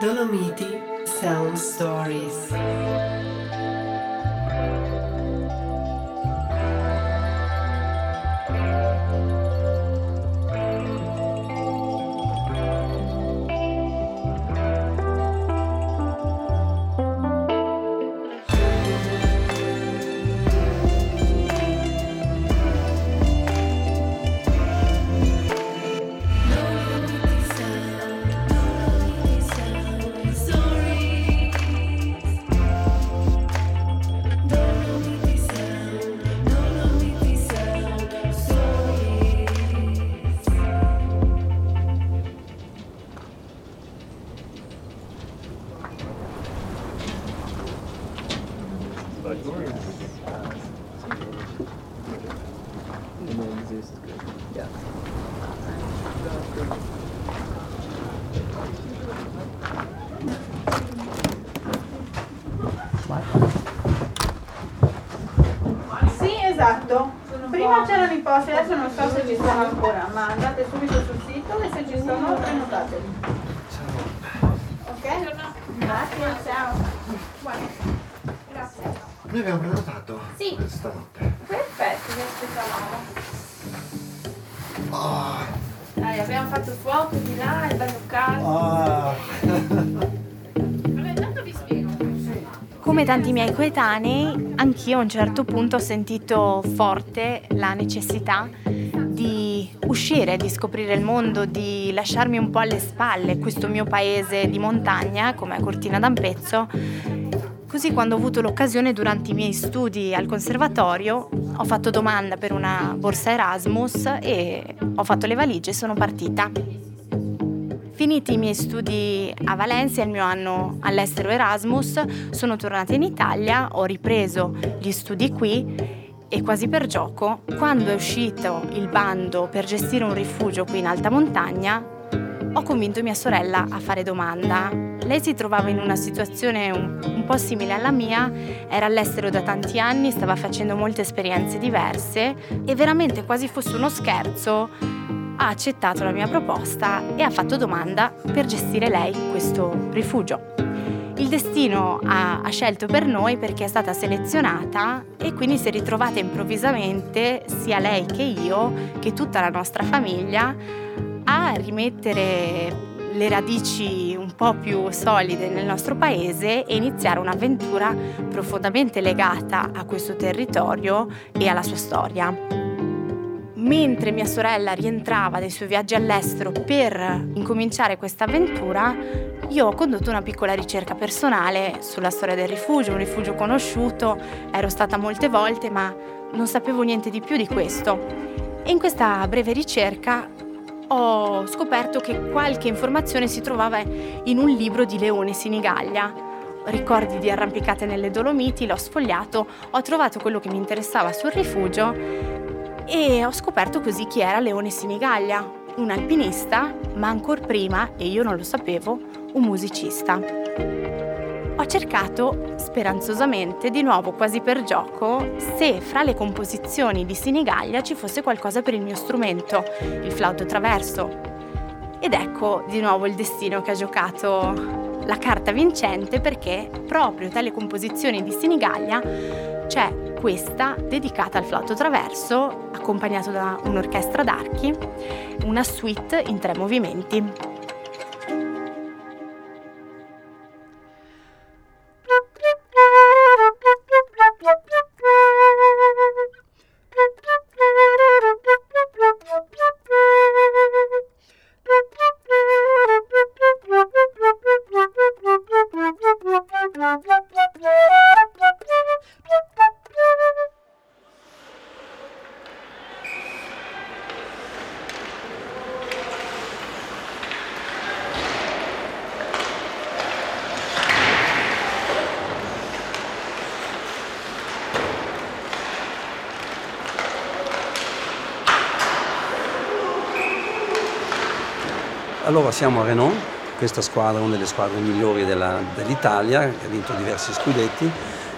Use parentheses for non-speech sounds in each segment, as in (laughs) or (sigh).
Dolomiti Sound Stories. Sì, esatto. Prima c'erano i posti, adesso non so se ci sono ancora, ma andate subito sul sito e se ci sono prenotateli. Ok? Grazie, ciao. Noi abbiamo prenotato Sì. per stanotte. Perfetto, vi aspettavamo. Oh, Dai, abbiamo fatto fuoco di là, è bello caldo. Vabbè, intanto vi spiego. Come tanti miei coetanei, anch'io a un certo punto ho sentito forte la necessità di uscire, di scoprire il mondo, di lasciarmi un po' alle spalle questo mio paese di montagna come Cortina d'Ampezzo. Così quando ho avuto l'occasione durante i miei studi al conservatorio ho fatto domanda per una borsa Erasmus e ho fatto le valigie e sono partita. Finiti i miei studi a Valencia, il mio anno all'estero Erasmus, sono tornata in Italia, ho ripreso gli studi qui e quasi per gioco, quando è uscito il bando per gestire un rifugio qui in alta montagna, ho convinto mia sorella a fare domanda. Lei si trovava in una situazione un, un po' simile alla mia, era all'estero da tanti anni, stava facendo molte esperienze diverse e veramente quasi fosse uno scherzo ha accettato la mia proposta e ha fatto domanda per gestire lei questo rifugio. Il destino ha, ha scelto per noi perché è stata selezionata e quindi si è ritrovata improvvisamente, sia lei che io, che tutta la nostra famiglia, rimettere le radici un po' più solide nel nostro paese e iniziare un'avventura profondamente legata a questo territorio e alla sua storia. Mentre mia sorella rientrava dai suoi viaggi all'estero per incominciare questa avventura, io ho condotto una piccola ricerca personale sulla storia del rifugio, un rifugio conosciuto, ero stata molte volte ma non sapevo niente di più di questo. E in questa breve ricerca ho scoperto che qualche informazione si trovava in un libro di Leone Sinigaglia. Ricordi di arrampicate nelle Dolomiti, l'ho sfogliato, ho trovato quello che mi interessava sul rifugio e ho scoperto così chi era Leone Sinigaglia, un alpinista, ma ancora prima, e io non lo sapevo, un musicista. Ho cercato speranzosamente, di nuovo quasi per gioco, se fra le composizioni di Sinigaglia ci fosse qualcosa per il mio strumento, il flauto traverso. Ed ecco di nuovo il destino che ha giocato la carta vincente perché proprio tra le composizioni di Sinigaglia c'è questa dedicata al flauto traverso, accompagnato da un'orchestra d'archi, una suite in tre movimenti. Allora siamo a Renault, questa squadra è una delle squadre migliori dell'Italia, che ha vinto diversi scudetti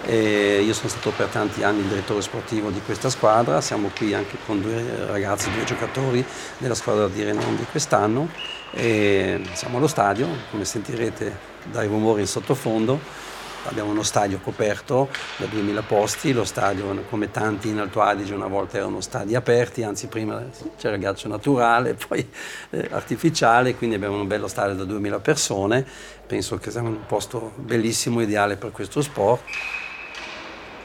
E io sono stato per tanti anni il direttore sportivo di questa squadra, siamo qui anche con due ragazzi, due giocatori della squadra di Renon di quest'anno siamo allo stadio, come sentirete dai rumori in sottofondo abbiamo uno stadio coperto da 2000 posti, lo stadio come tanti in Alto Adige una volta erano stadi aperti, anzi prima c'era il ghiaccio naturale, (laughs) poi eh, artificiale, quindi abbiamo un bello stadio da 2000 persone, penso che sia un posto bellissimo, ideale per questo sport.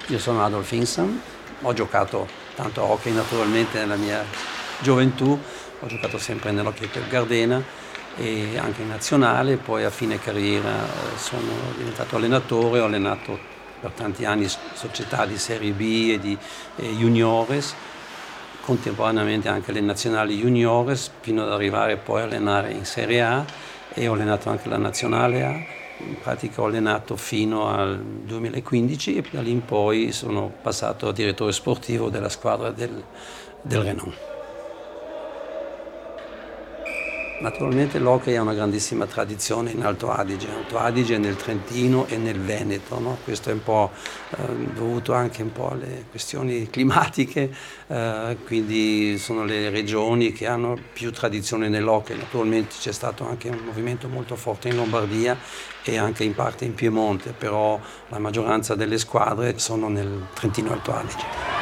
Io sono Adolf Insan, ho giocato tanto a hockey naturalmente nella mia gioventù, ho giocato sempre nell'hockey per Gardena e anche in nazionale, poi a fine carriera eh, sono diventato allenatore, ho allenato per tanti anni società di Serie B e di e juniores, contemporaneamente anche le nazionali juniores, fino ad arrivare poi a allenare in Serie A e ho allenato anche la nazionale A. In pratica ho allenato fino al 2015 e da lì in poi sono passato a direttore sportivo della squadra del, del Renault. Naturalmente l'hockey ha una grandissima tradizione in Alto Adige, Alto Adige nel Trentino e nel Veneto, no? questo è un po' eh, dovuto anche un po' alle questioni (laughs) climatiche, eh, quindi sono le regioni che hanno più tradizione nell'hockey, naturalmente c'è stato anche un movimento molto forte in Lombardia e anche in parte in Piemonte, però la maggioranza delle squadre sono nel Trentino Alto Adige.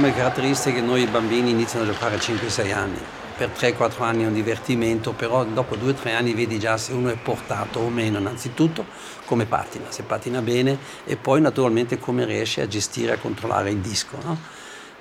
Come caratteristiche noi bambini iniziano a giocare a 5-6 anni. Per 3-4 anni è un divertimento, però dopo 2-3 anni vedi già se uno è portato o meno, innanzitutto come patina, se patina bene e poi naturalmente come riesce a gestire e controllare il disco. No?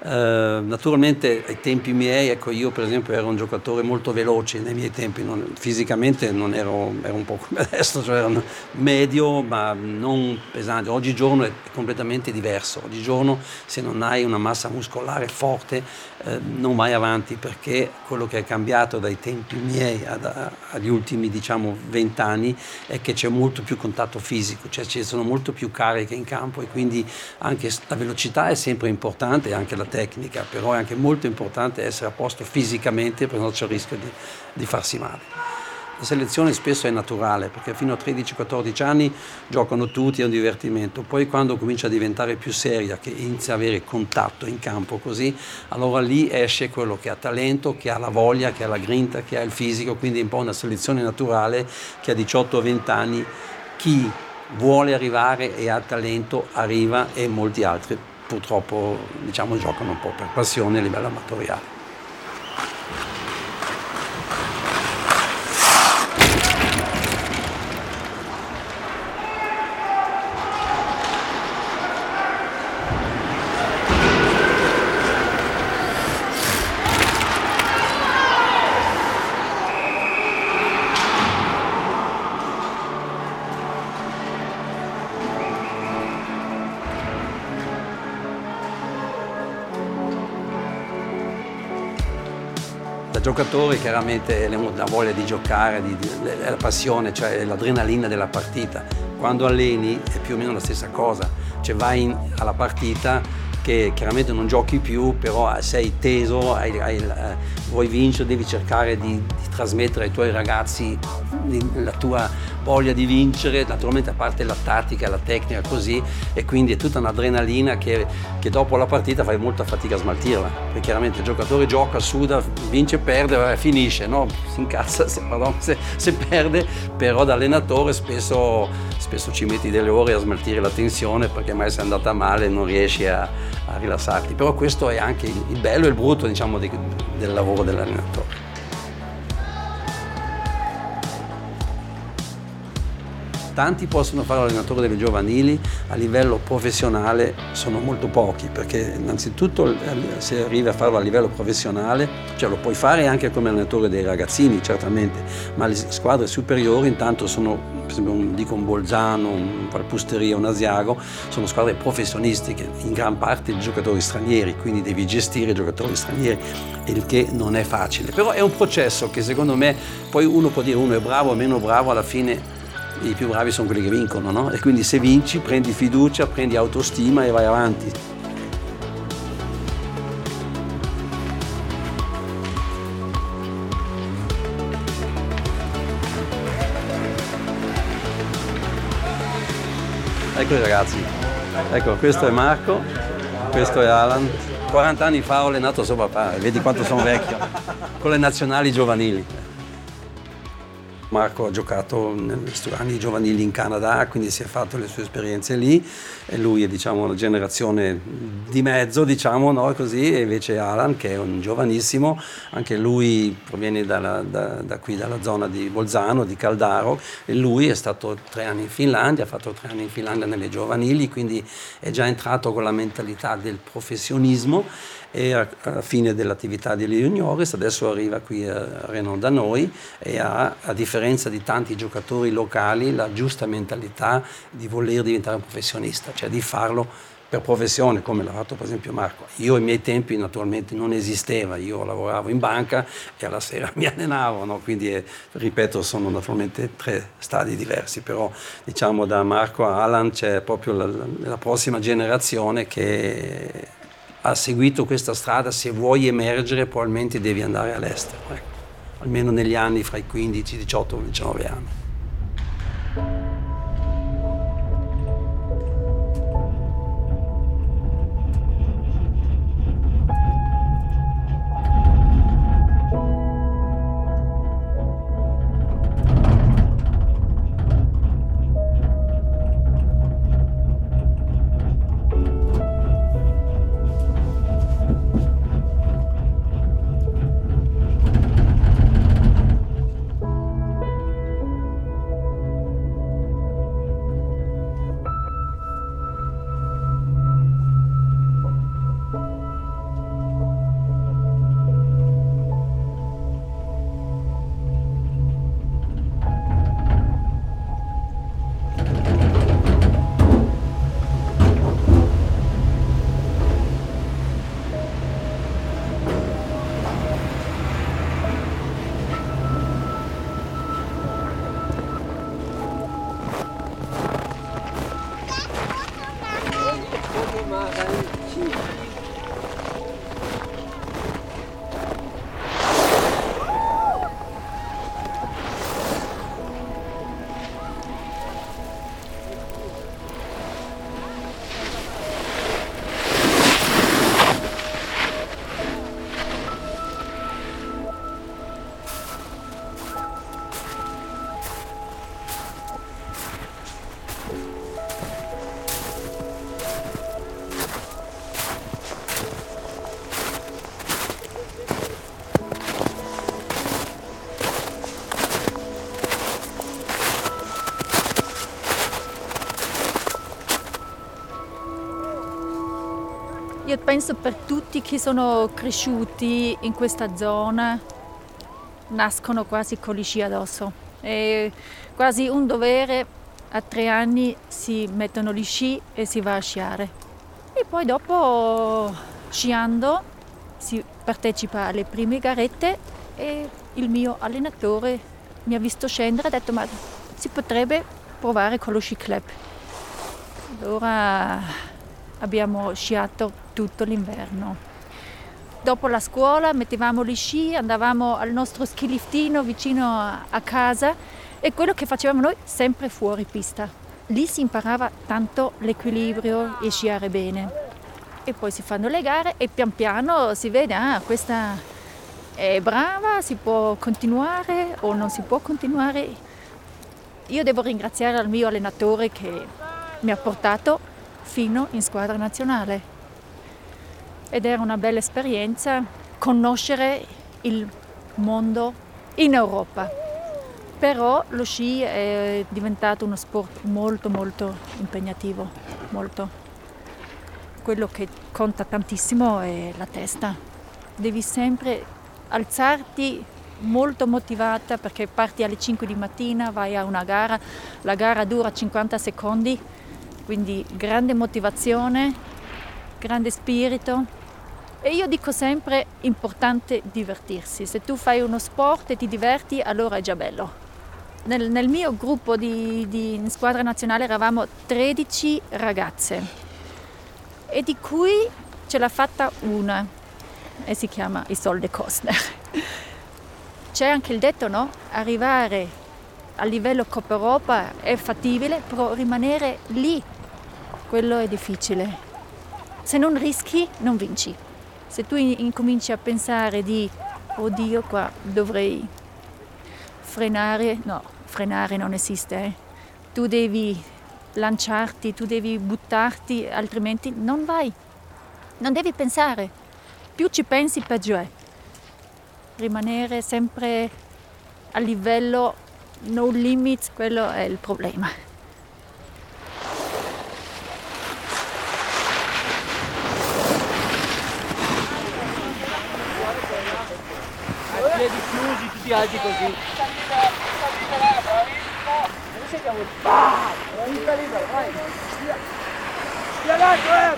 Uh, naturalmente ai tempi miei, ecco io per esempio ero un giocatore molto veloce nei miei tempi, non, fisicamente non ero, ero, un po' come (laughs) adesso, cioè ero medio ma non pesante, oggigiorno è completamente diverso, oggigiorno se non hai una massa muscolare forte eh, non vai avanti perché quello che è cambiato dai tempi miei ad, a, agli ultimi diciamo vent'anni è che c'è molto più contatto fisico, cioè ci sono molto più cariche in campo e quindi anche la velocità è sempre importante, anche la tecnica, però è anche molto importante essere a posto fisicamente per non c'è il rischio di, di farsi male. La selezione spesso è naturale perché fino a 13-14 anni giocano tutti, è un divertimento, poi quando comincia a diventare più seria, che inizia ad avere contatto in campo così, allora lì esce quello che ha talento, che ha la voglia, che ha la grinta, che ha il fisico, quindi è un po' una selezione naturale che a 18-20 anni chi vuole arrivare e ha talento arriva e molti altri purtroppo diciamo, giocano un po' per passione a livello amatoriale. Da giocatore chiaramente la voglia di giocare, di, di, la passione, cioè l'adrenalina della partita. Quando alleni è più o meno la stessa cosa, cioè vai in, alla partita che chiaramente non giochi più, però sei teso, hai, hai, eh, vuoi vincere, devi cercare di, di trasmettere ai tuoi ragazzi la tua voglia di vincere, naturalmente a parte la tattica, la tecnica così, e quindi è tutta un'adrenalina che, che dopo la partita fai molta fatica a smaltirla, perché chiaramente il giocatore gioca, suda, vince, perde, vabbè, finisce, no? si incazza se, pardon, se, se, perde, però da allenatore spesso, spesso, ci metti delle ore a smaltire la tensione perché mai sei andata male non riesci a, a rilassarti, però questo è anche il bello e il brutto diciamo, di, del lavoro dell'allenatore. Tanti possono fare l'allenatore delle giovanili, a livello professionale sono molto pochi, perché innanzitutto se arrivi a farlo a livello professionale, cioè lo puoi fare anche come allenatore dei ragazzini, certamente, ma le squadre superiori intanto sono, per esempio un, dico un Bolzano, un Valpusteria, un Asiago, sono squadre professionistiche, in gran parte giocatori stranieri, quindi devi gestire giocatori stranieri, il che non è facile. Però è un processo che secondo me poi uno può dire uno è bravo o meno bravo, alla fine i più bravi sono quelli che vincono, no? E quindi se vinci prendi fiducia, prendi autostima e vai avanti. Ecco i ragazzi, ecco questo è Marco, questo è Alan. 40 anni fa ho allenato suo papà, vedi quanto sono vecchio, con le nazionali giovanili. Marco ha giocato anni giovanili in Canada, quindi si è fatto le sue esperienze lì e lui è diciamo una generazione di mezzo, diciamo, no? Così, e invece Alan che è un giovanissimo, anche lui proviene dalla, da, da, qui dalla zona di Bolzano, di Caldaro e lui è stato tre anni in Finlandia, ha fatto tre anni in Finlandia nelle giovanili, quindi è già entrato con la mentalità del professionismo e alla fine dell'attività di Juniores adesso arriva qui a Renault da noi e ha, a differenza di tanti giocatori locali, la giusta mentalità di voler diventare un professionista, cioè di farlo per professione, come l'ha fatto per esempio Marco. Io ai miei tempi naturalmente non esisteva, io lavoravo in banca e alla sera (laughs) mi allenavo, no? quindi eh, ripeto sono naturalmente tre stadi diversi, però diciamo da Marco a Alan c'è proprio la, la prossima generazione che ha seguito questa strada, se vuoi emergere probabilmente devi andare all'estero, ecco. almeno negli anni fra i 15, 18 e 19 anni. Io penso per tutti che sono cresciuti in questa zona, nascono quasi con gli sci addosso. È quasi un dovere, a tre anni si mettono gli sci e si va a sciare. E poi dopo, sciando, si partecipa alle prime garette e il mio allenatore mi ha visto scendere e ha detto ma si potrebbe provare con lo sci club. Allora abbiamo sciato tutto l'inverno. Dopo la scuola mettevamo gli sci, andavamo al nostro ski liftino vicino a casa e quello che facevamo noi sempre fuori pista. Lì si imparava tanto l'equilibrio e sciare bene. E poi si fanno le gare e pian piano si vede, ah, questa è brava, si può continuare o non si può continuare. Io devo ringraziare al mio allenatore che mi ha portato fino in squadra nazionale. Ed era una bella esperienza conoscere il mondo in Europa. Però lo sci è diventato uno sport molto molto impegnativo, molto. Quello che conta tantissimo è la testa. Devi sempre alzarti molto motivata perché parti alle 5 di mattina, vai a una gara, la gara dura 50 secondi, quindi grande motivazione, grande spirito. E io dico sempre, importante divertirsi. Se tu fai uno sport e ti diverti, allora è già bello. nel, nel mio gruppo di, di squadra nazionale eravamo 13 ragazze e di cui ce l'ha fatta una e si chiama Isolde Kostner. C'è anche il detto, no? Arrivare a livello Coppa Europa è fattibile, però rimanere lì, quello è difficile. Se non rischi, non vinci. Se tu incominci a pensare di, oddio qua dovrei frenare, no, frenare non esiste, eh. tu devi lanciarti, tu devi buttarti, altrimenti non vai. Non devi pensare. Più ci pensi, peggio è. Rimanere sempre a livello no limits, quello è il problema. A piedi chiusi, tutti alti così. Allora,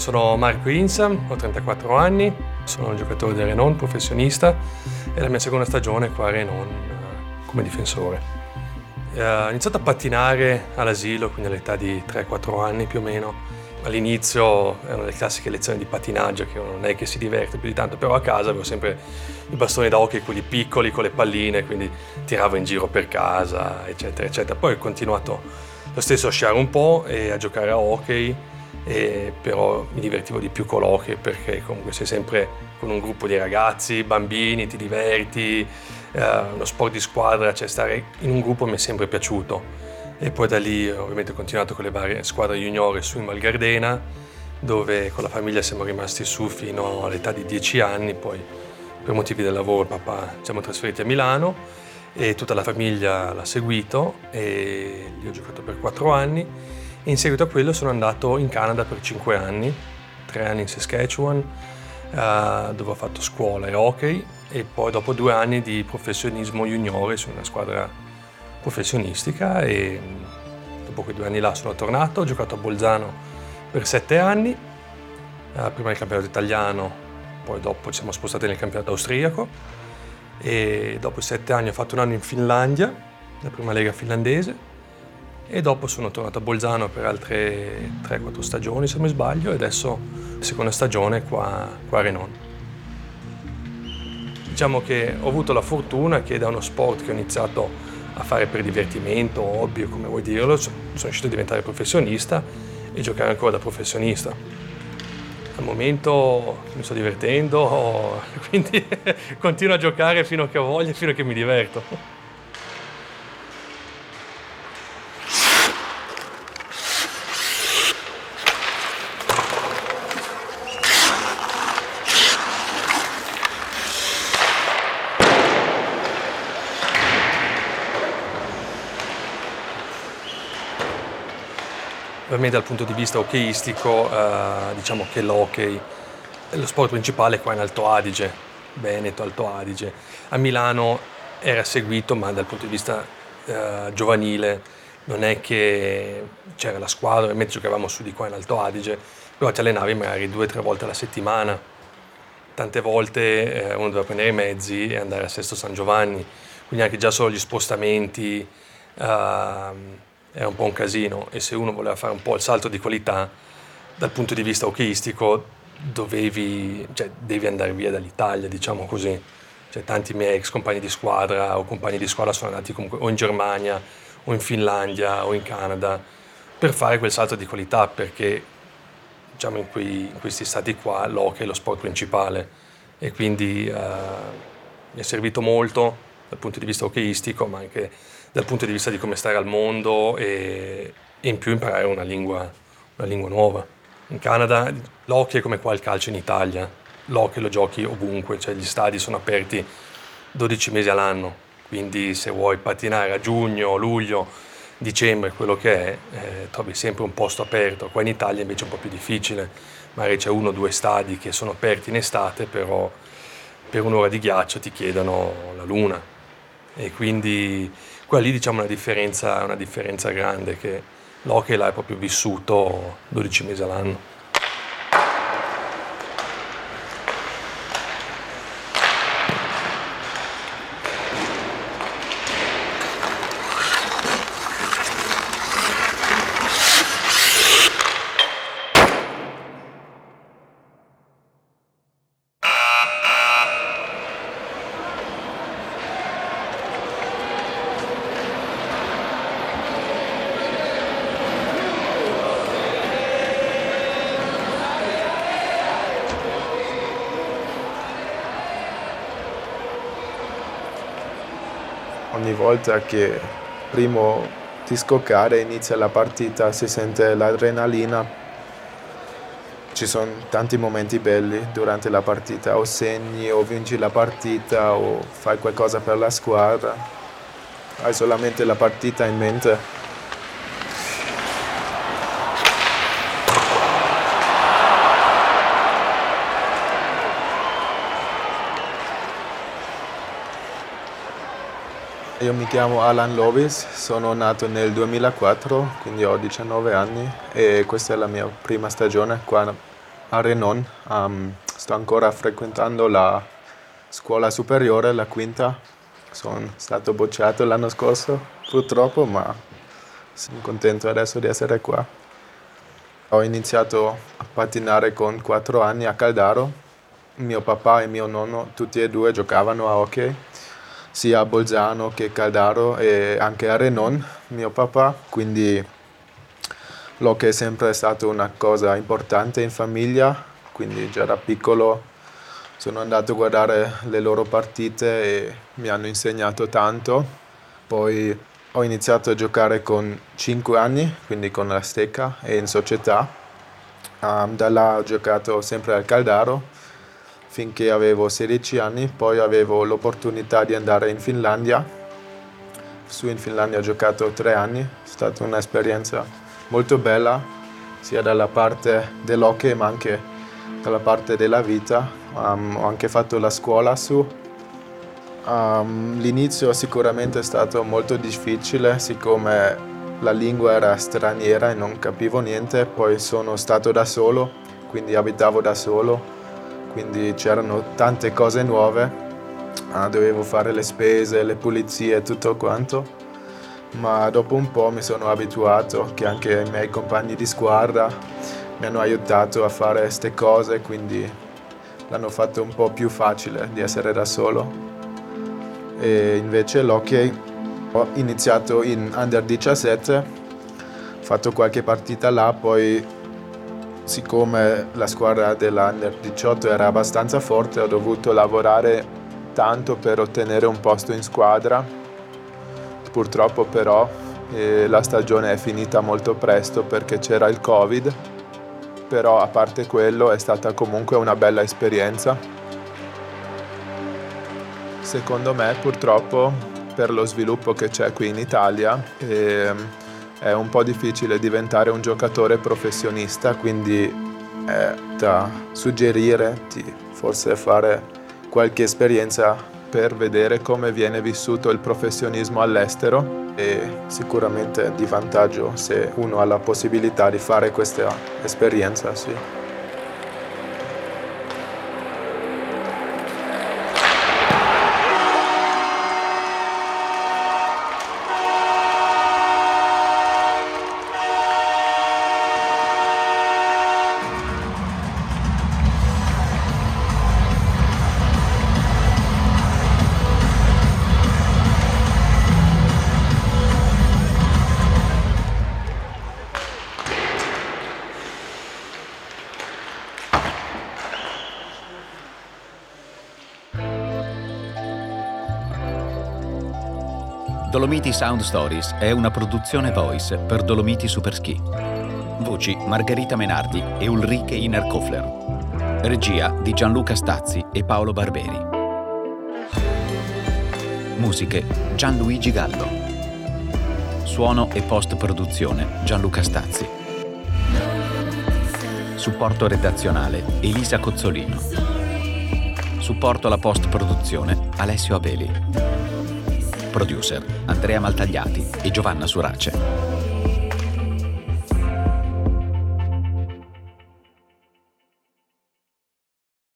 sono Marco Insa, ho 34 anni, sono un giocatore del Renon, professionista, e la mia seconda stagione qua a Renon eh, come difensore. Eh, ho iniziato a pattinare all'asilo, quindi all'età di 3-4 anni più o meno. All'inizio erano le classiche lezioni di pattinaggio, che non è che si diverte più di tanto, però a casa avevo sempre i bastoni da hockey, quelli piccoli con le palline, quindi tiravo in giro per casa, eccetera, eccetera. Poi ho continuato lo stesso a sciare un po' e a giocare a hockey e però mi divertivo di più con l'hockey perché comunque sei sempre con un gruppo di ragazzi, bambini, ti diverti, eh, uno sport di squadra, cioè stare in un gruppo mi è sempre piaciuto. E poi da lì ovviamente ho continuato con le varie squadre juniore su in Val Gardena, dove con la famiglia siamo rimasti su fino all'età di 10 anni, poi per motivi del lavoro papà ci siamo trasferiti a Milano e tutta la famiglia l'ha seguito e lì ho giocato per 4 anni e in seguito a quello sono andato in Canada per 5 anni, 3 anni in Saskatchewan, uh, dove ho fatto scuola e hockey e poi dopo due anni di professionismo juniore su una squadra professionistica e dopo quei due anni là sono tornato, ho giocato a Bolzano per 7 anni, uh, prima nel campionato italiano, poi dopo ci siamo spostati nel campionato austriaco e dopo 7 anni ho fatto un anno in Finlandia, la prima lega finlandese e dopo sono tornato a Bolzano per altre 3-4 stagioni se non mi sbaglio e adesso seconda stagione qua, qua a Renon. Diciamo che ho avuto la fortuna che da uno sport che ho iniziato a fare per divertimento, hobby come vuoi dirlo, sono riuscito a diventare professionista e giocare ancora da professionista. Al momento mi sto divertendo, (laughs) quindi (laughs) continuo a giocare fino a che ho voglia e fino a che mi diverto. Me dal punto di vista hockeyistico eh, diciamo che l'hockey è lo sport principale qua in Alto Adige, Veneto, Alto Adige. A Milano era seguito ma dal punto di vista eh, giovanile non è che c'era la squadra, ovviamente giocavamo su di qua in Alto Adige, però ti allenavi magari due o tre volte alla settimana. Tante volte eh, uno doveva prendere i mezzi e andare a Sesto San Giovanni, quindi anche già solo gli spostamenti. Uh, era un po' un casino e se uno voleva fare un po' il salto di qualità dal punto di vista hockeyistico dovevi, cioè, devi andare via dall'Italia, diciamo così. Cioè, tanti miei ex compagni di squadra o compagni di squadra sono andati comunque o in Germania o in Finlandia o in Canada per fare quel salto di qualità perché diciamo, in, quei, in questi stati qua l'hockey è lo sport principale e quindi uh, mi è servito molto dal punto di vista hockeyistico ma anche dal punto di vista di come stare al mondo e, e in più imparare una lingua, una lingua nuova. In Canada l'hockey è come qua il calcio in Italia, l'hockey lo giochi ovunque, cioè gli stadi sono aperti 12 mesi all'anno, quindi se vuoi patinare a giugno, luglio, dicembre, quello che è, eh, trovi sempre un posto aperto. Qua in Italia invece è un po' più difficile, magari c'è uno o due stadi che sono aperti in estate, però per un'ora di ghiaccio ti chiedono la luna e quindi quella lì diciamo una differenza, una differenza grande che l'hockey è proprio vissuto 12 mesi all'anno. Volta che primo disco cade inizia la partita, si sente l'adrenalina. Ci sono tanti momenti belli durante la partita, o segni, o vinci la partita, o fai qualcosa per la squadra. Hai solamente la partita in mente. Io mi chiamo Alan Lovis, sono nato nel 2004, quindi ho 19 anni e questa è la mia prima stagione qua a Renon. Um, sto ancora frequentando la scuola superiore, la quinta. Sono stato bocciato l'anno scorso, purtroppo, ma sono contento adesso di essere qua. Ho iniziato a pattinare con 4 anni a Caldaro. Mio papà e mio nonno, tutti e due, giocavano a hockey sia a Bolzano che a Caldaro e anche a Renon, mio papà, quindi l'hockey è sempre stato una cosa importante in famiglia, quindi già da piccolo sono andato a guardare le loro partite e mi hanno insegnato tanto. Poi ho iniziato a giocare con 5 anni, quindi con la Stecca e in società. Um, da là ho giocato sempre al Caldaro finché avevo 16 anni, poi avevo l'opportunità di andare in Finlandia. Su in Finlandia ho giocato tre anni, è stata un'esperienza molto bella, sia dalla parte dell'hockey ma anche dalla parte della vita. Um, ho anche fatto la scuola su. Um, l'inizio sicuramente è stato molto difficile, siccome la lingua era straniera e non capivo niente, poi sono stato da solo, quindi abitavo da solo quindi c'erano tante cose nuove, ah, dovevo fare le spese, le pulizie e tutto quanto, ma dopo un po' mi sono abituato che anche i miei compagni di squadra mi hanno aiutato a fare queste cose, quindi l'hanno fatto un po' più facile di essere da solo. E invece l'hockey ho iniziato in under 17, ho fatto qualche partita là, poi siccome la squadra dell'Under 18 era abbastanza forte, ho dovuto lavorare tanto per ottenere un posto in squadra. Purtroppo però eh, la stagione è finita molto presto perché c'era il Covid, però a parte quello è stata comunque una bella esperienza. Secondo me purtroppo per lo sviluppo che c'è qui in Italia eh, è un po' difficile diventare un giocatore professionista, quindi è da suggerire di forse fare qualche esperienza per vedere come viene vissuto il professionismo all'estero e sicuramente è di vantaggio se uno ha la possibilità di fare questa esperienza, sì. Dolomiti Sound Stories è una produzione voice per Dolomiti Superski. Voci Margherita Menardi e Ulrike Innerkofler. Regia di Gianluca Stazzi e Paolo Barberi. Musiche Gianluigi Gallo. Suono e post-produzione Gianluca Stazzi. Supporto redazionale Elisa Cozzolino. Supporto alla post-produzione Alessio Abeli. Producer Andrea Maltagliati e Giovanna Surace.